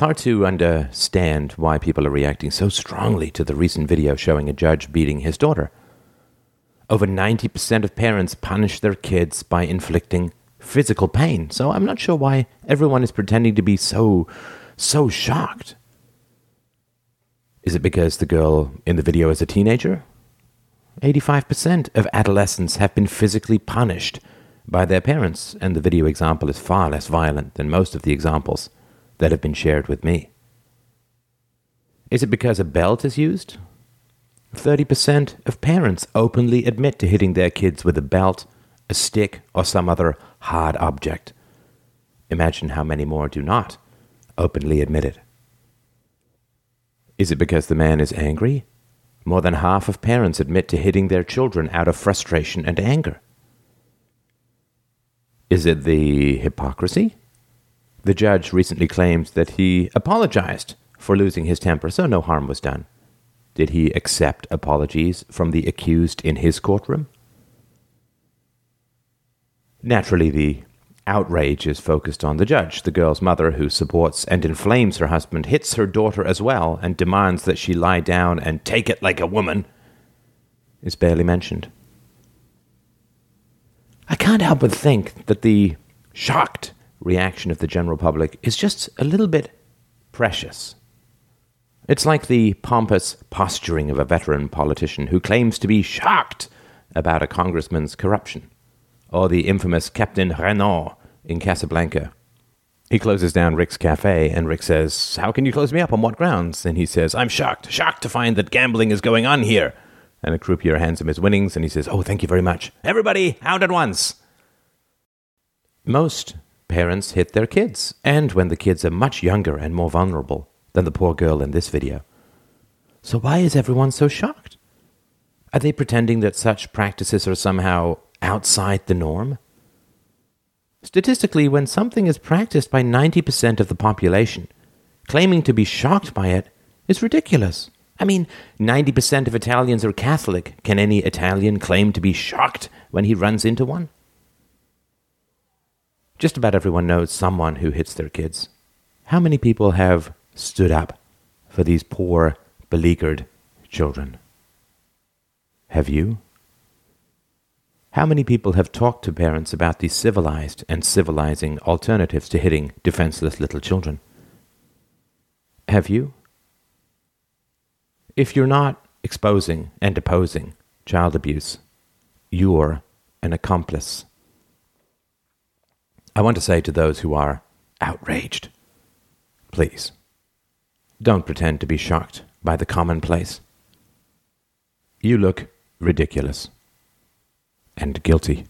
hard to understand why people are reacting so strongly to the recent video showing a judge beating his daughter. Over 90% of parents punish their kids by inflicting physical pain, so I'm not sure why everyone is pretending to be so, so shocked. Is it because the girl in the video is a teenager? 85% of adolescents have been physically punished by their parents, and the video example is far less violent than most of the examples that have been shared with me. Is it because a belt is used? 30% of parents openly admit to hitting their kids with a belt, a stick, or some other hard object. Imagine how many more do not openly admit it. Is it because the man is angry? More than half of parents admit to hitting their children out of frustration and anger. Is it the hypocrisy? The judge recently claimed that he apologized for losing his temper, so no harm was done. Did he accept apologies from the accused in his courtroom? Naturally, the outrage is focused on the judge. The girl's mother, who supports and inflames her husband, hits her daughter as well and demands that she lie down and take it like a woman, is barely mentioned. I can't help but think that the shocked reaction of the general public is just a little bit precious. It's like the pompous posturing of a veteran politician who claims to be shocked about a congressman's corruption, or the infamous Captain Renault in Casablanca. He closes down Rick's cafe, and Rick says, How can you close me up? On what grounds? And he says, I'm shocked, shocked to find that gambling is going on here. And a croupier hands him his winnings, and he says, Oh, thank you very much. Everybody, out at once. Most parents hit their kids, and when the kids are much younger and more vulnerable than the poor girl in this video. So, why is everyone so shocked? Are they pretending that such practices are somehow outside the norm? Statistically, when something is practiced by 90% of the population, claiming to be shocked by it is ridiculous. I mean, 90% of Italians are Catholic. Can any Italian claim to be shocked when he runs into one? Just about everyone knows someone who hits their kids. How many people have stood up for these poor, beleaguered children? Have you? How many people have talked to parents about the civilized and civilizing alternatives to hitting defenseless little children? Have you? If you're not exposing and opposing child abuse, you're an accomplice I want to say to those who are outraged, please, don't pretend to be shocked by the commonplace. You look ridiculous and guilty.